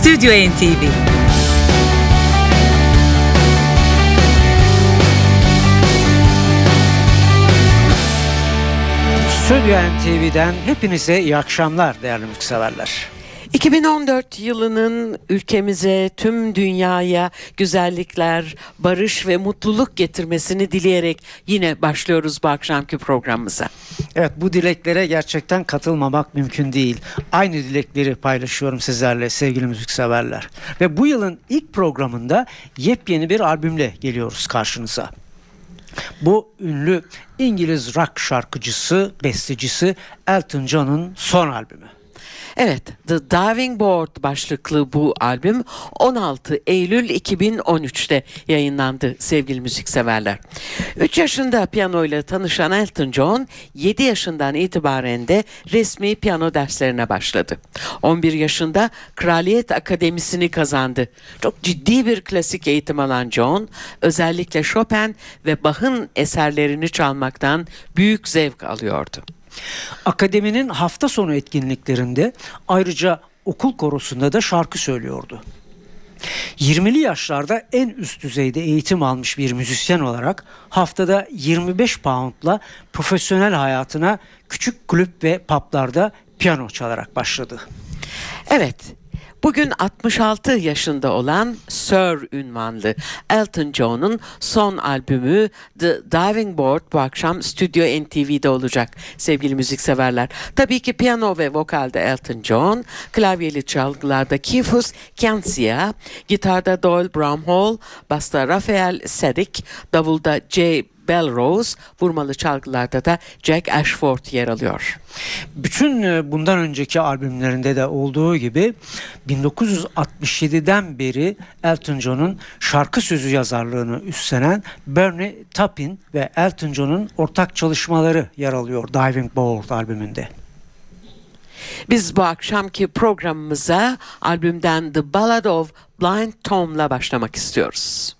Stüdyo NTV Stüdyo NTV'den hepinize iyi akşamlar değerli müzikseverler. 2014 yılının ülkemize, tüm dünyaya güzellikler, barış ve mutluluk getirmesini dileyerek yine başlıyoruz bu akşamki programımıza. Evet bu dileklere gerçekten katılmamak mümkün değil. Aynı dilekleri paylaşıyorum sizlerle sevgili müzikseverler. Ve bu yılın ilk programında yepyeni bir albümle geliyoruz karşınıza. Bu ünlü İngiliz rock şarkıcısı, bestecisi Elton John'un son albümü. Evet, The Diving Board başlıklı bu albüm 16 Eylül 2013'te yayınlandı sevgili müzikseverler. 3 yaşında piyanoyla tanışan Elton John 7 yaşından itibaren de resmi piyano derslerine başladı. 11 yaşında Kraliyet Akademisi'ni kazandı. Çok ciddi bir klasik eğitim alan John özellikle Chopin ve Bach'ın eserlerini çalmaktan büyük zevk alıyordu. Akademinin hafta sonu etkinliklerinde ayrıca okul korosunda da şarkı söylüyordu. 20'li yaşlarda en üst düzeyde eğitim almış bir müzisyen olarak haftada 25 poundla profesyonel hayatına küçük kulüp ve publarda piyano çalarak başladı. Evet, Bugün 66 yaşında olan Sir ünvanlı Elton John'un son albümü The Diving Board bu akşam Stüdyo NTV'de olacak sevgili müzikseverler. Tabii ki piyano ve vokalde Elton John, klavyeli çalgılarda Kifus Kansia, gitarda Doyle Bramhall, basta Rafael Sedik, davulda Jay Belrose, vurmalı çalgılarda da Jack Ashford yer alıyor. Bütün e, bundan önceki albümlerinde de olduğu gibi 1967'den beri Elton John'un şarkı sözü yazarlığını üstlenen Bernie Taupin ve Elton John'un ortak çalışmaları yer alıyor Diving Board albümünde. Biz bu akşamki programımıza albümden The Ballad of Blind Tom'la başlamak istiyoruz.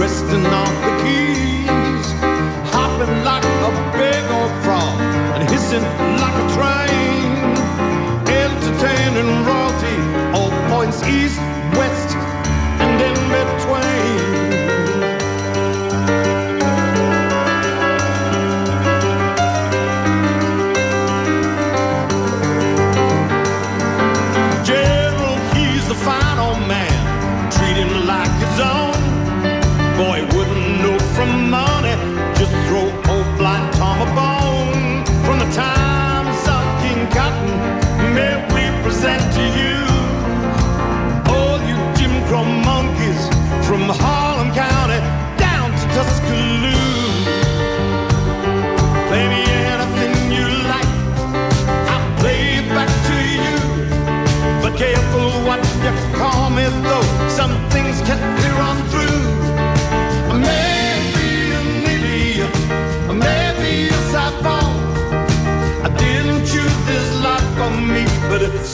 resting on the keys. Hopping like a big old frog and hissing like a train.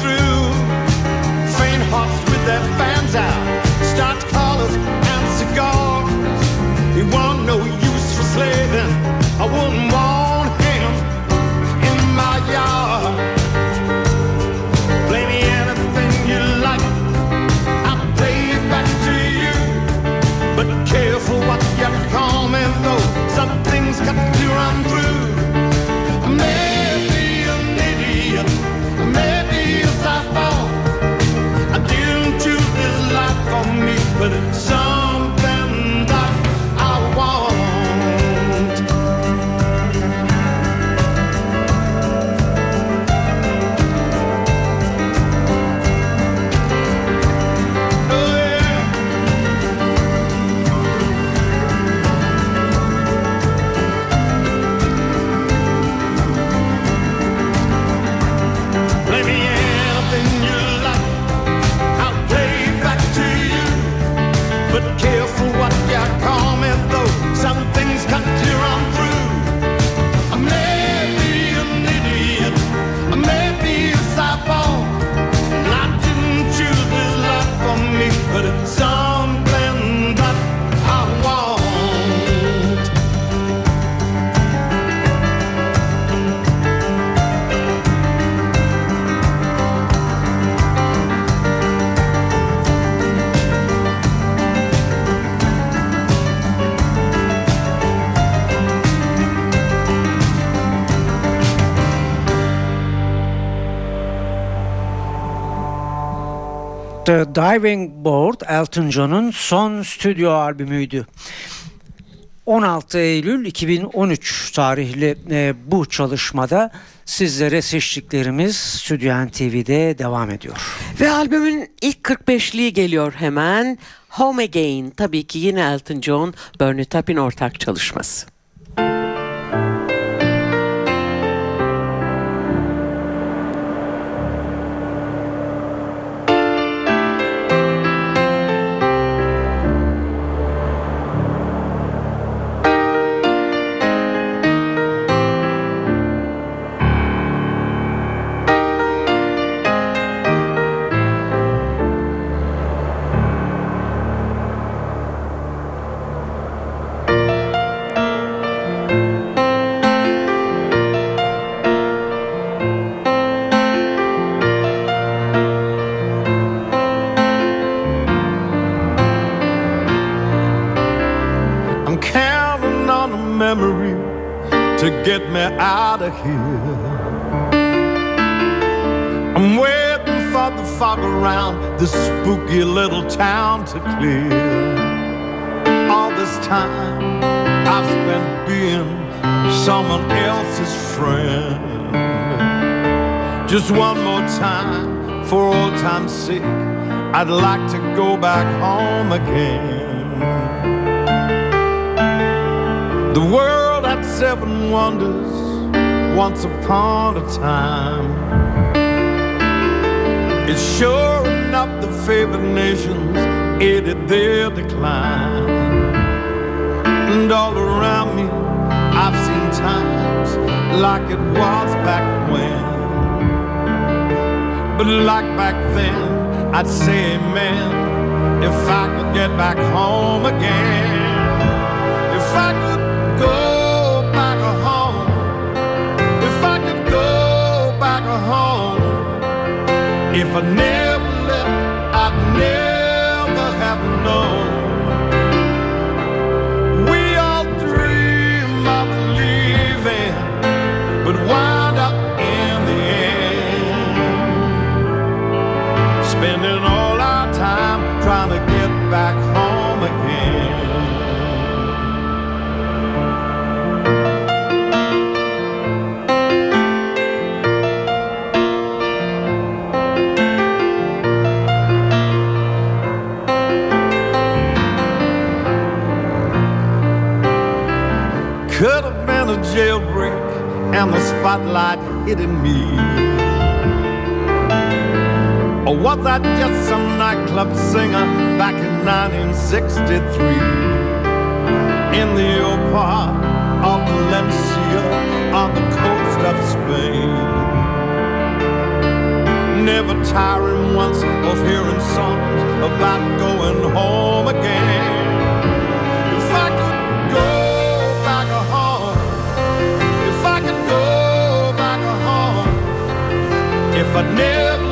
through. Faint hearts with their fans out. Diving Board Elton John'un son stüdyo albümüydü. 16 Eylül 2013 tarihli e, bu çalışmada sizlere seçtiklerimiz Stüdyo TV'de devam ediyor. Ve albümün ilk 45'liği geliyor hemen. Home Again tabii ki yine Elton John, Bernie Taupin ortak çalışması. To get me out of here. I'm waiting for the fog around this spooky little town to clear. All this time I've spent being someone else's friend. Just one more time, for old time's sake, I'd like to go back home again. The world seven wonders once upon a time. It's sure enough the favored nations aided their decline. And all around me, I've seen times like it was back when. But like back then, I'd say amen if I could get back home again. If I could if I never left, I'd never have known. Spotlight hitting me. Or was I just some nightclub singer back in 1963? In the old part of Valencia on the coast of Spain. Never tiring once of hearing songs about going home again. I'd never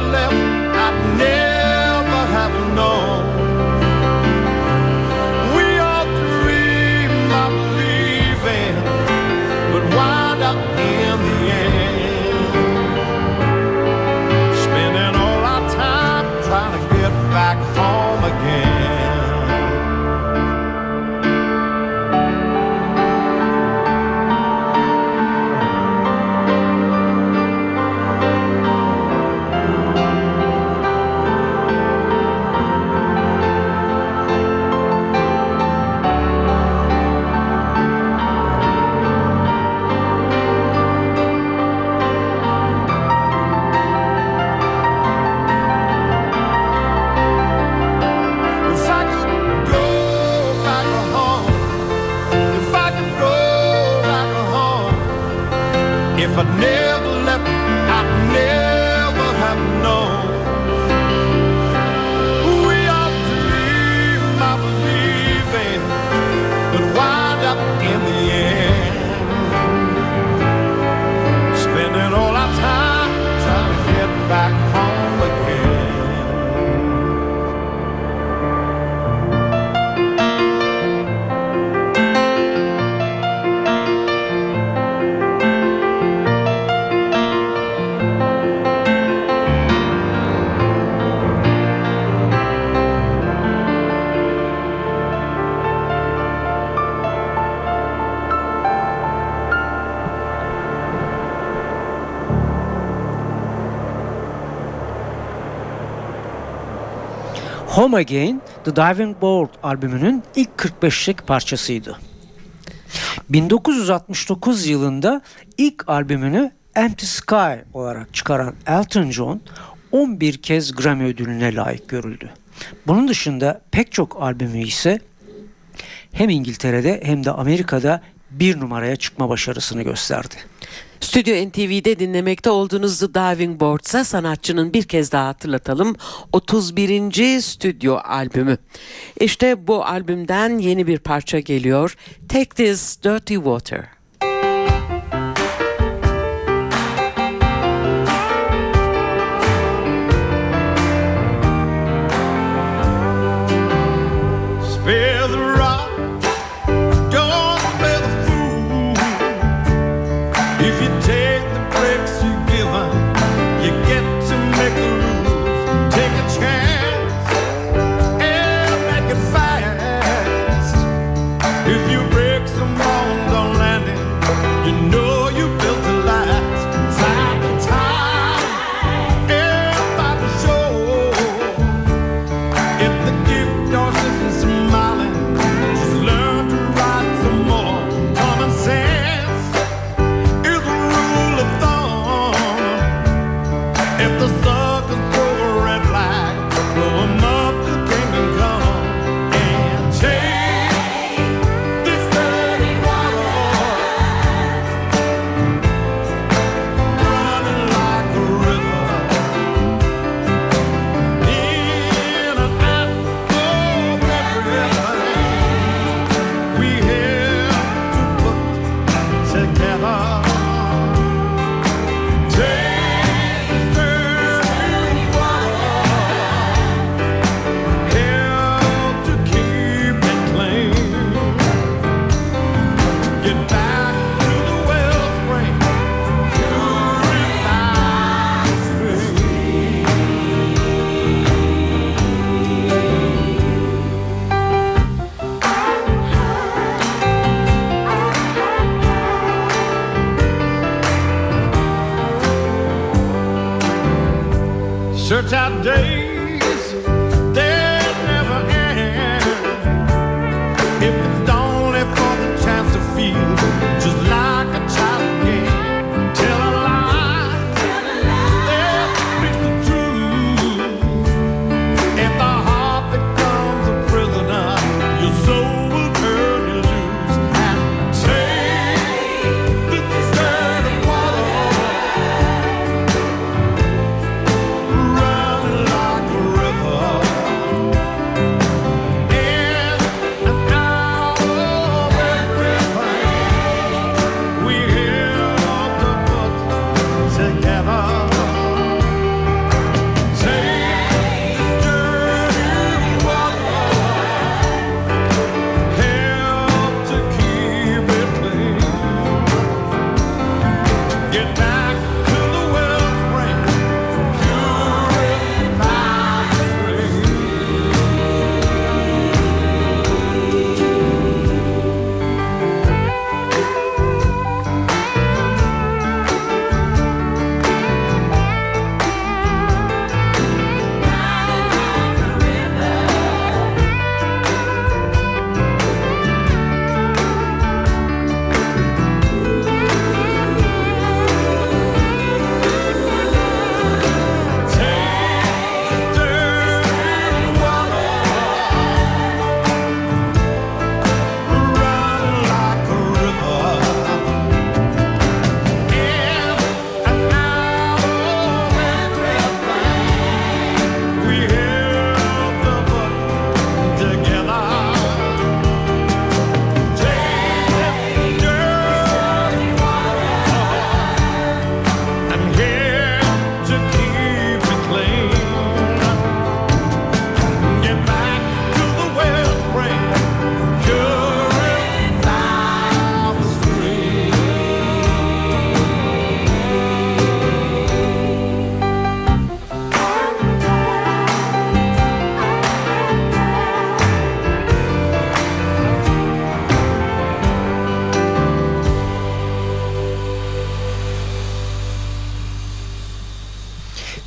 Come Again, The Diving Board albümünün ilk 45'lik parçasıydı. 1969 yılında ilk albümünü Empty Sky olarak çıkaran Elton John 11 kez Grammy ödülüne layık görüldü. Bunun dışında pek çok albümü ise hem İngiltere'de hem de Amerika'da bir numaraya çıkma başarısını gösterdi. Stüdyo NTV'de dinlemekte olduğunuz The Diving Boards'a sanatçının bir kez daha hatırlatalım 31. stüdyo albümü. İşte bu albümden yeni bir parça geliyor. Take This Dirty Water.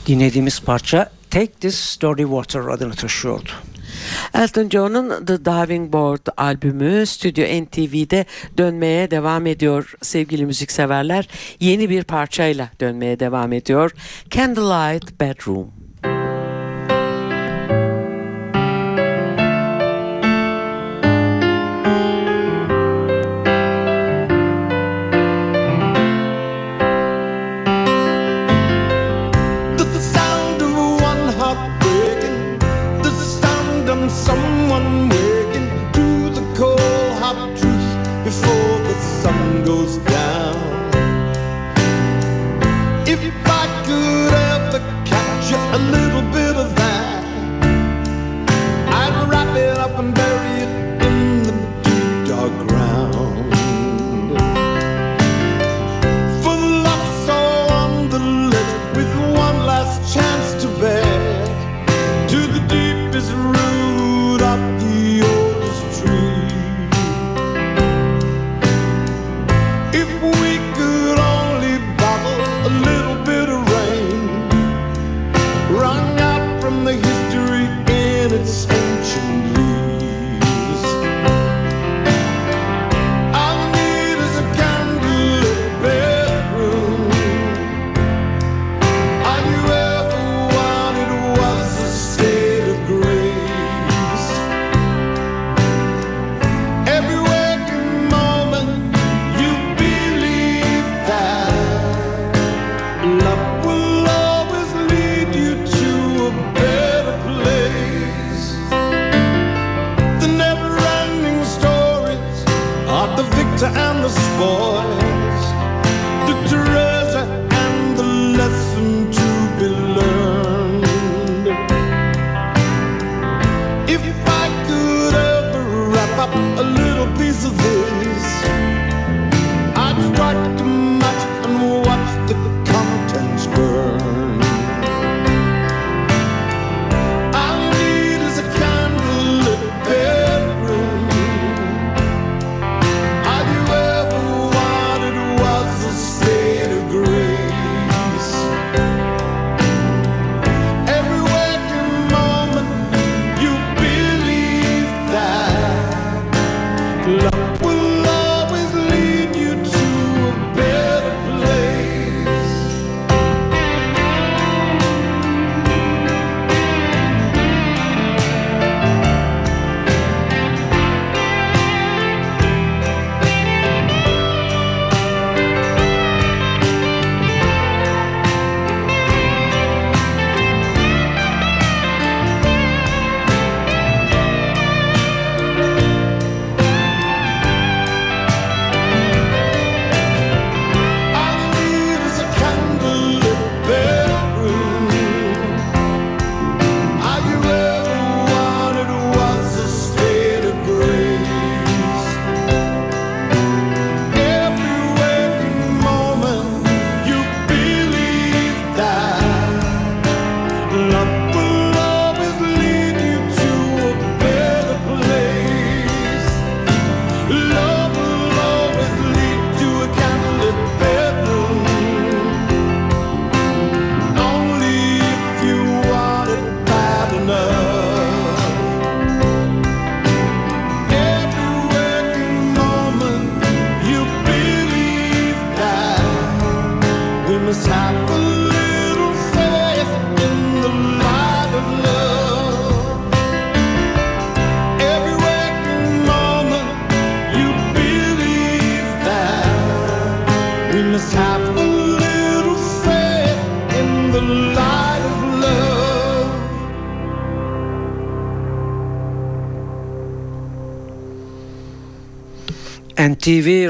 dinlediğimiz parça Take This Dirty Water adını taşıyordu. Elton John'un The Diving Board albümü Stüdyo NTV'de dönmeye devam ediyor sevgili müzikseverler. Yeni bir parçayla dönmeye devam ediyor. Candlelight Bedroom.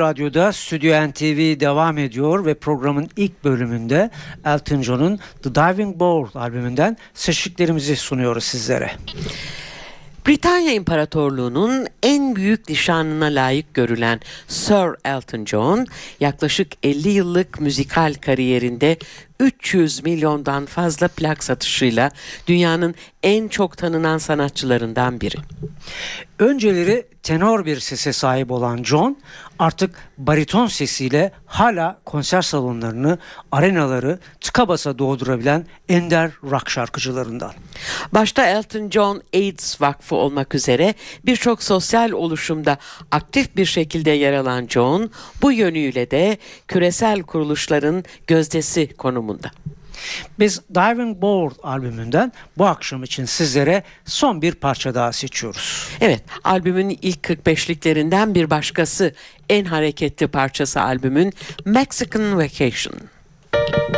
Radyo'da Stüdyo NTV devam ediyor ve programın ilk bölümünde Elton John'un The Diving Board albümünden seçtiklerimizi sunuyoruz sizlere. Britanya İmparatorluğu'nun en büyük nişanına layık görülen Sir Elton John yaklaşık 50 yıllık müzikal kariyerinde 300 milyondan fazla plak satışıyla dünyanın en çok tanınan sanatçılarından biri. Önceleri tenor bir sese sahip olan John artık bariton sesiyle hala konser salonlarını, arenaları tıka basa doldurabilen ender rock şarkıcılarından. Başta Elton John AIDS Vakfı olmak üzere birçok sosyal oluşumda aktif bir şekilde yer alan John bu yönüyle de küresel kuruluşların gözdesi konumunda. Biz Diving Board albümünden bu akşam için sizlere son bir parça daha seçiyoruz. Evet, albümün ilk 45'liklerinden bir başkası en hareketli parçası albümün Mexican Vacation. Oh,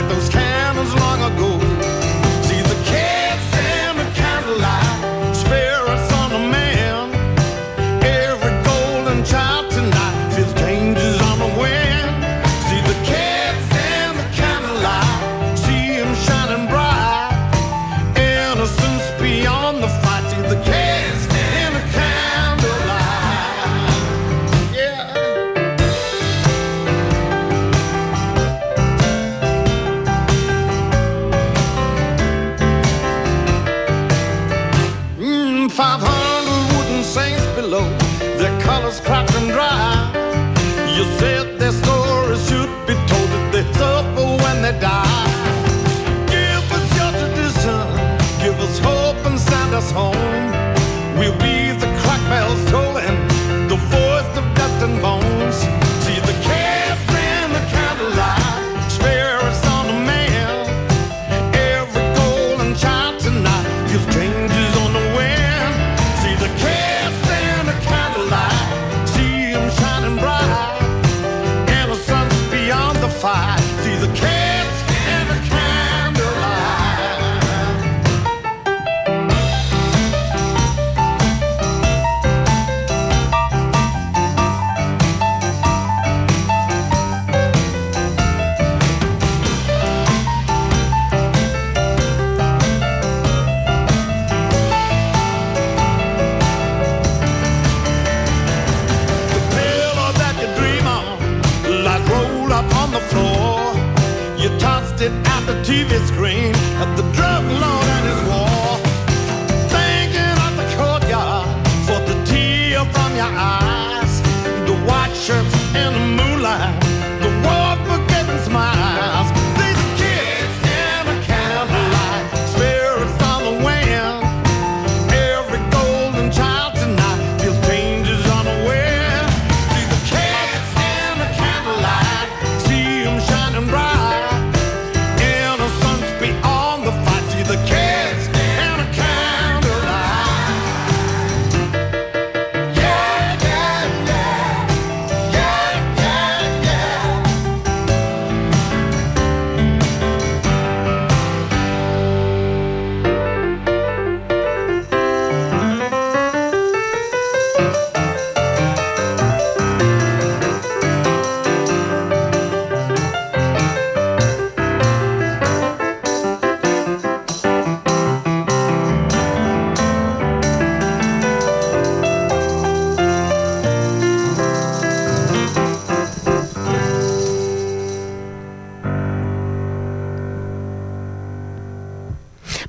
like those cannons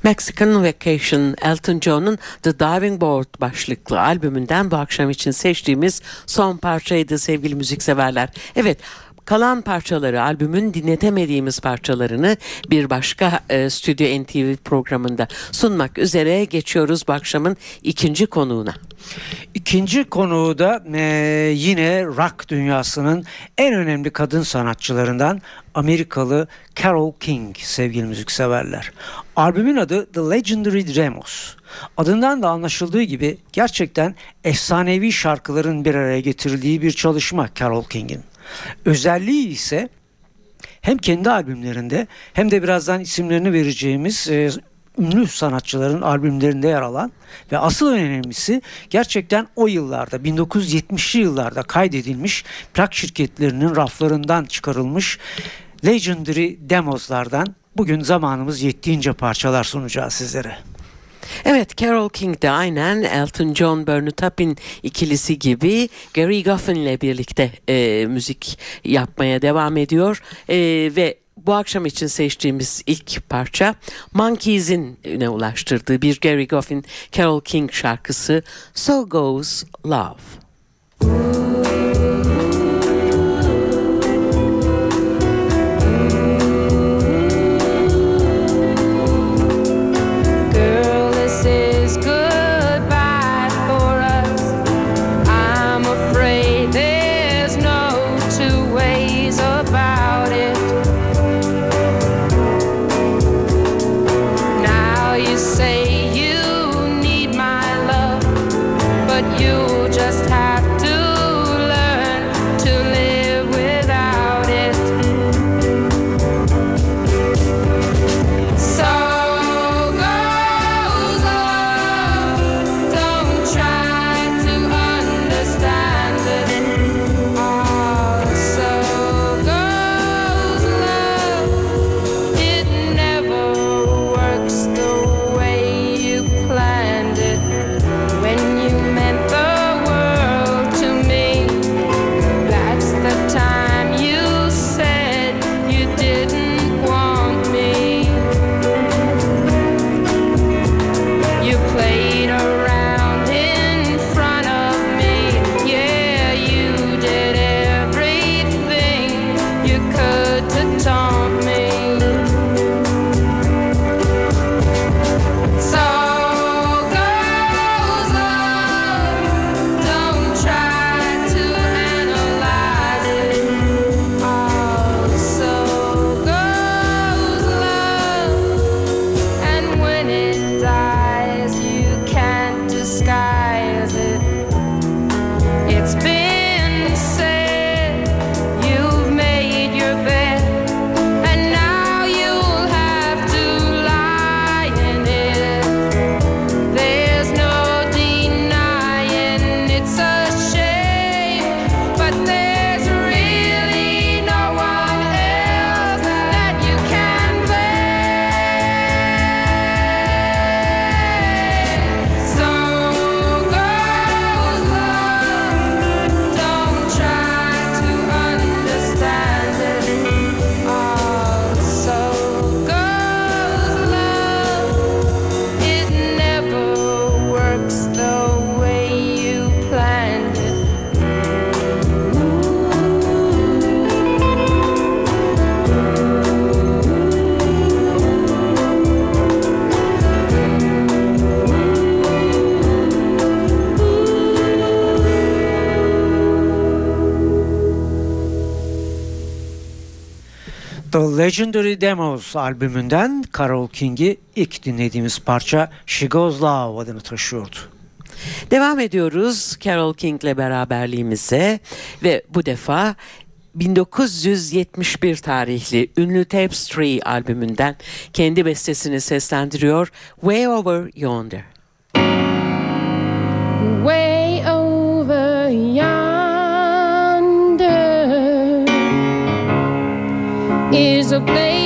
Mexican Vacation, Elton John'un The Diving Board başlıklı albümünden bu akşam için seçtiğimiz son parçaydı sevgili müzikseverler. Evet, kalan parçaları, albümün dinletemediğimiz parçalarını bir başka e, Stüdyo NTV programında sunmak üzere geçiyoruz bu akşamın ikinci konuğuna. İkinci konuğu da e, yine rock dünyasının en önemli kadın sanatçılarından Amerikalı Carole King sevgili müzikseverler. Albümün adı The Legendary Demos. Adından da anlaşıldığı gibi gerçekten efsanevi şarkıların bir araya getirildiği bir çalışma Carole King'in. Özelliği ise hem kendi albümlerinde hem de birazdan isimlerini vereceğimiz e, ünlü sanatçıların albümlerinde yer alan ve asıl önemlisi gerçekten o yıllarda 1970'li yıllarda kaydedilmiş plak şirketlerinin raflarından çıkarılmış Legendary Demos'lardan bugün zamanımız yettiğince parçalar sunacağız sizlere. Evet Carol King de aynen Elton John, Bernie Taupin ikilisi gibi Gary Goffin ile birlikte e, müzik yapmaya devam ediyor E, ve bu akşam için seçtiğimiz ilk parça Monkeys'in üne ulaştırdığı bir Gary Goffin Carol King şarkısı So Goes Love. Legendary Demos albümünden Carole King'i ilk dinlediğimiz parça She Goes Love adını taşıyordu. Devam ediyoruz Carol King'le beraberliğimize ve bu defa 1971 tarihli ünlü Tapestry albümünden kendi bestesini seslendiriyor Way Over Yonder. İs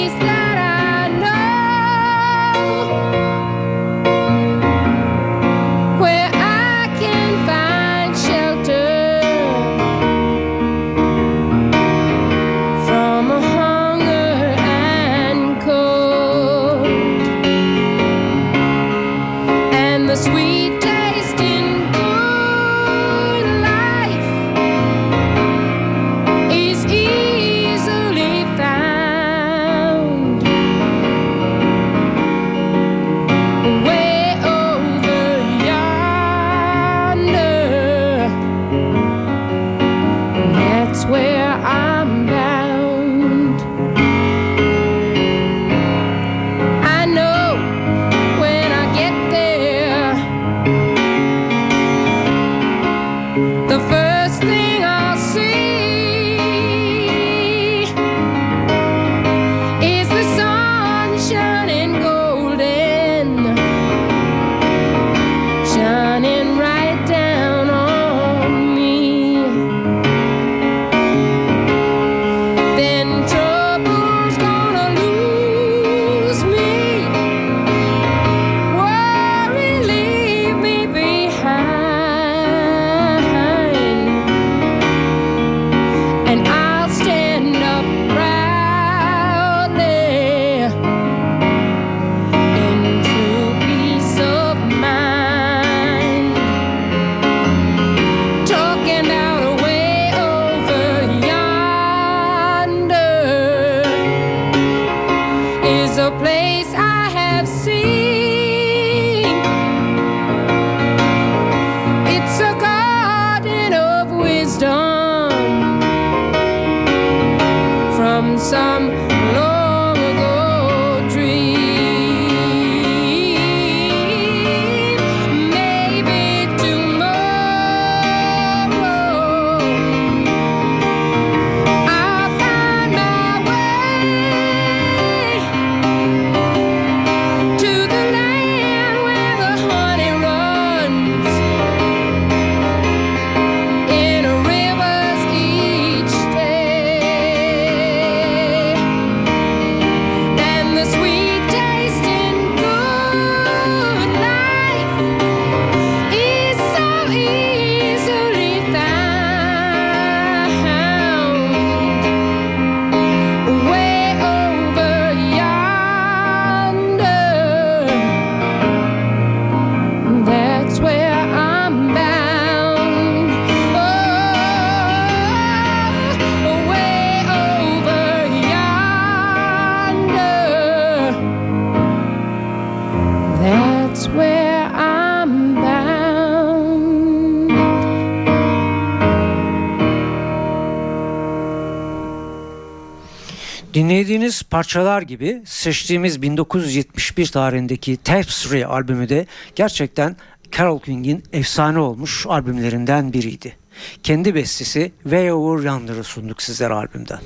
Dinlediğiniz parçalar gibi seçtiğimiz 1971 tarihindeki Tapestry albümü de gerçekten Carole King'in efsane olmuş albümlerinden biriydi. Kendi bestesi Way Over Yonder'ı sunduk sizlere albümden.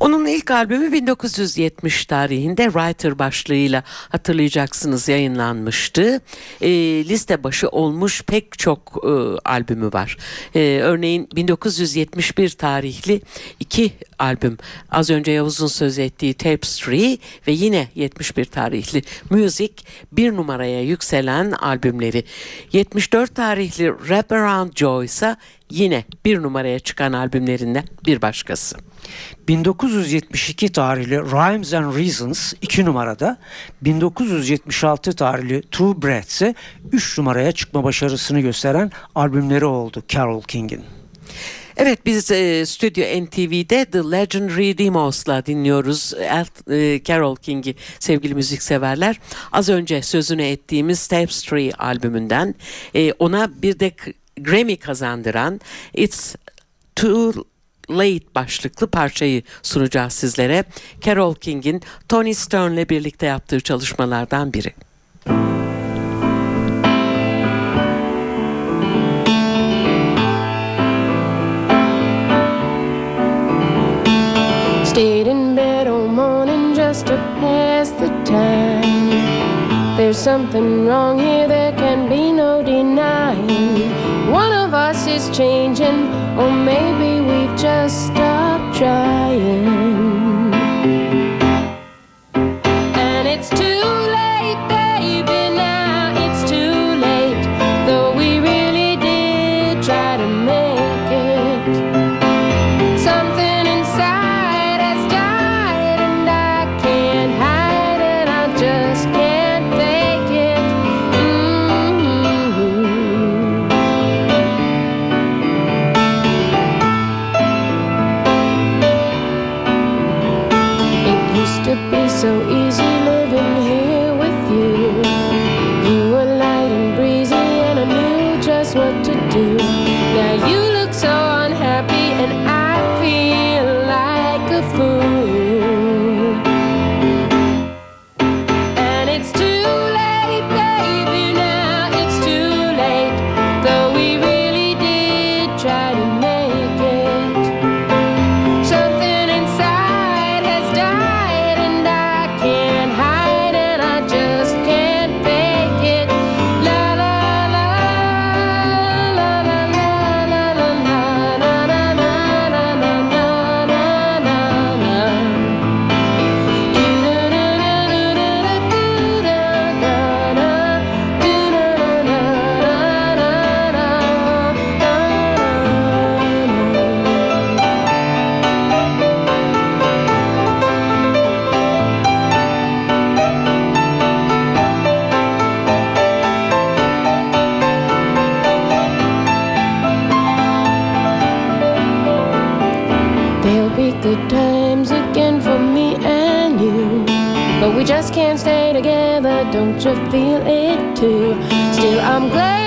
Onun ilk albümü 1970 tarihinde Writer başlığıyla hatırlayacaksınız yayınlanmıştı. E, liste başı olmuş pek çok e, albümü var. E, örneğin 1971 tarihli iki albüm. Az önce Yavuz'un söz ettiği Tapestry ve yine 71 tarihli Music bir numaraya yükselen albümleri. 74 tarihli Wrap Around Joy ise yine bir numaraya çıkan albümlerinden bir başkası. 1972 tarihli Rhymes and Reasons 2 numarada, 1976 tarihli True Breath ise 3 numaraya çıkma başarısını gösteren albümleri oldu Carole King'in. Evet biz e, Stüdyo NTV'de The Legendary Demos'la dinliyoruz El, e, Carole King'i sevgili müzikseverler. Az önce sözünü ettiğimiz Tapestry albümünden e, ona bir de Grammy kazandıran It's Too Late başlıklı parçayı sunacağız sizlere. Carole King'in Tony Stern'le birlikte yaptığı çalışmalardan biri. Stayed in bed all morning just to pass the time. There's something wrong here, there can be no denying. One of us is changing, or maybe just stop trying. Feel it too? Still, I'm glad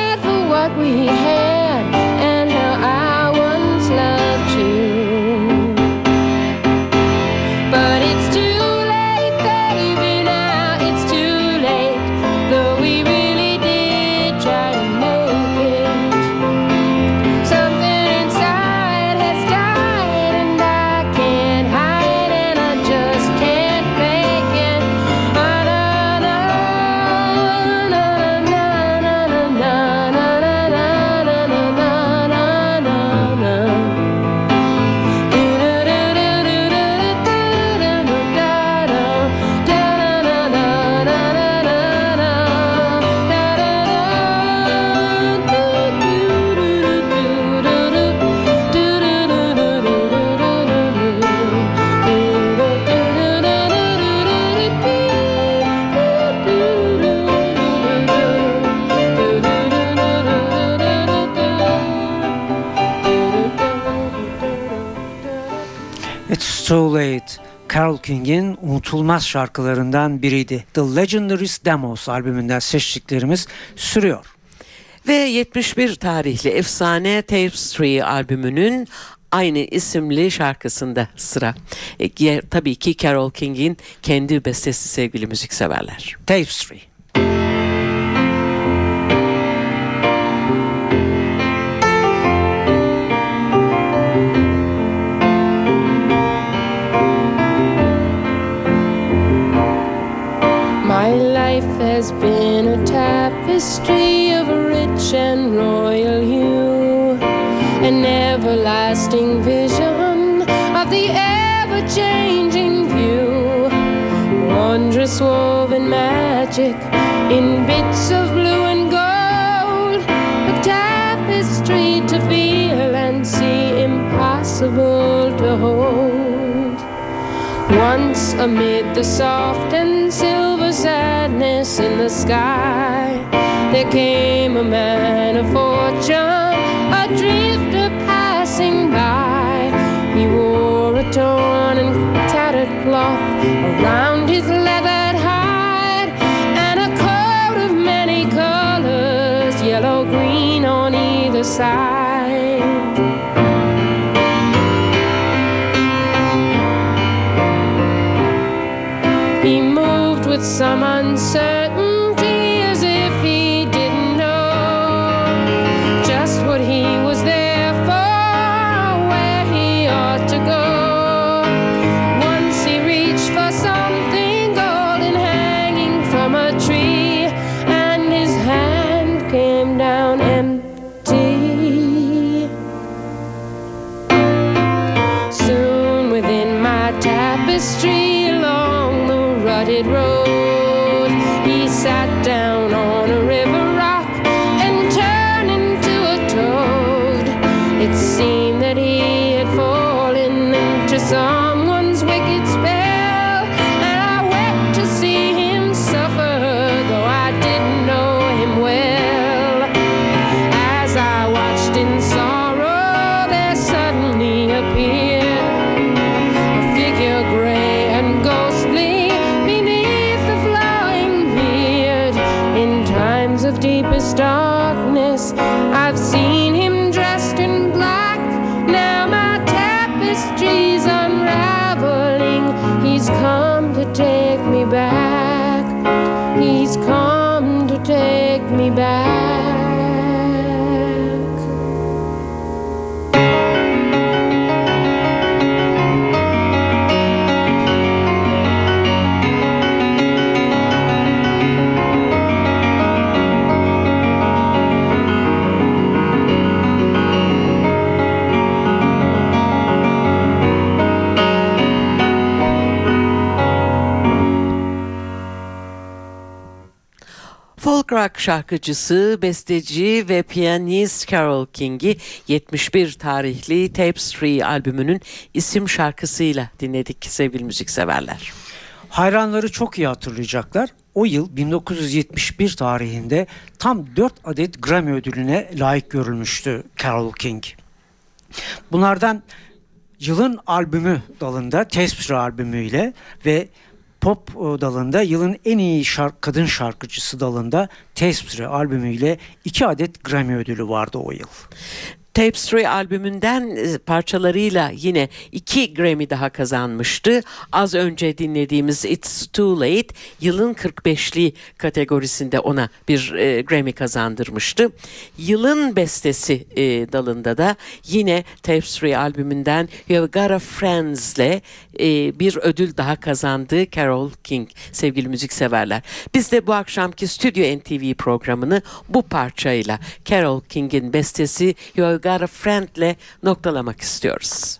King'in unutulmaz şarkılarından biriydi. The Legendaries Demos albümünden seçtiklerimiz sürüyor. Ve 71 tarihli efsane Tapestry albümünün aynı isimli şarkısında sıra. E, tabii ki Carole King'in kendi bestesi sevgili müzikseverler. Tapestry. Tapestry of a rich and royal hue, an everlasting vision of the ever changing view, wondrous woven magic in bits of blue and gold, a tapestry to feel and see impossible to hold. Once amid the soft and silver sadness in the sky, there came a man of fortune, a drifter passing by. He wore a torn and tattered cloth around his leathered hide, and a coat of many colors, yellow, green on either side. Rock şarkıcısı, besteci ve piyanist Carole King'i 71 tarihli Tapestry albümünün isim şarkısıyla dinledik sevgili müzikseverler. Hayranları çok iyi hatırlayacaklar. O yıl 1971 tarihinde tam 4 adet Grammy ödülüne layık görülmüştü Carole King. Bunlardan yılın albümü dalında Tapestry albümüyle ve pop e, dalında yılın en iyi şark, kadın şarkıcısı dalında Tapestry albümüyle 2 adet Grammy ödülü vardı o yıl. Tapestry albümünden e, parçalarıyla yine iki Grammy daha kazanmıştı. Az önce dinlediğimiz It's Too Late yılın 45'li kategorisinde ona bir e, Grammy kazandırmıştı. Yılın bestesi e, dalında da yine Tapestry albümünden You've Got a Friends'le e, bir ödül daha kazandı Carole King sevgili müzikseverler. Biz de bu akşamki Stüdyo NTV programını bu parçayla Carole King'in bestesi You've Got a Friend'le noktalamak istiyoruz.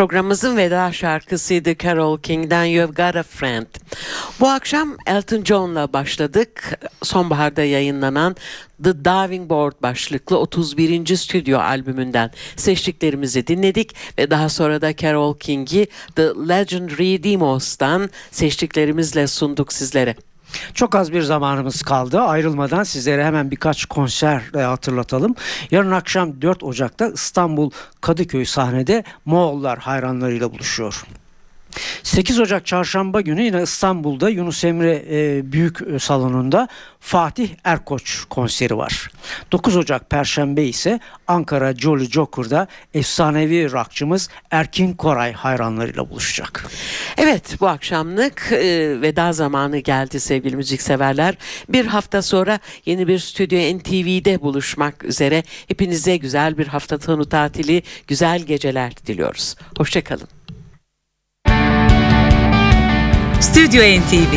Programımızın veda şarkısıydı Carol King'den You've Got a Friend. Bu akşam Elton John'la başladık. Sonbaharda yayınlanan The Diving Board başlıklı 31. stüdyo albümünden seçtiklerimizi dinledik ve daha sonra da Carol King'i The Legendary Demos'tan seçtiklerimizle sunduk sizlere. Çok az bir zamanımız kaldı. Ayrılmadan sizlere hemen birkaç konser hatırlatalım. Yarın akşam 4 Ocak'ta İstanbul Kadıköy sahnede Moğollar hayranlarıyla buluşuyor. 8 Ocak çarşamba günü yine İstanbul'da Yunus Emre e, Büyük e, Salonu'nda Fatih Erkoç konseri var. 9 Ocak Perşembe ise Ankara Jolly Joker'da efsanevi rockçımız Erkin Koray hayranlarıyla buluşacak. Evet bu akşamlık e, veda zamanı geldi sevgili müzikseverler. Bir hafta sonra yeni bir Stüdyo NTV'de buluşmak üzere. Hepinize güzel bir hafta sonu tatili, güzel geceler diliyoruz. Hoşçakalın. Stüdyo NTV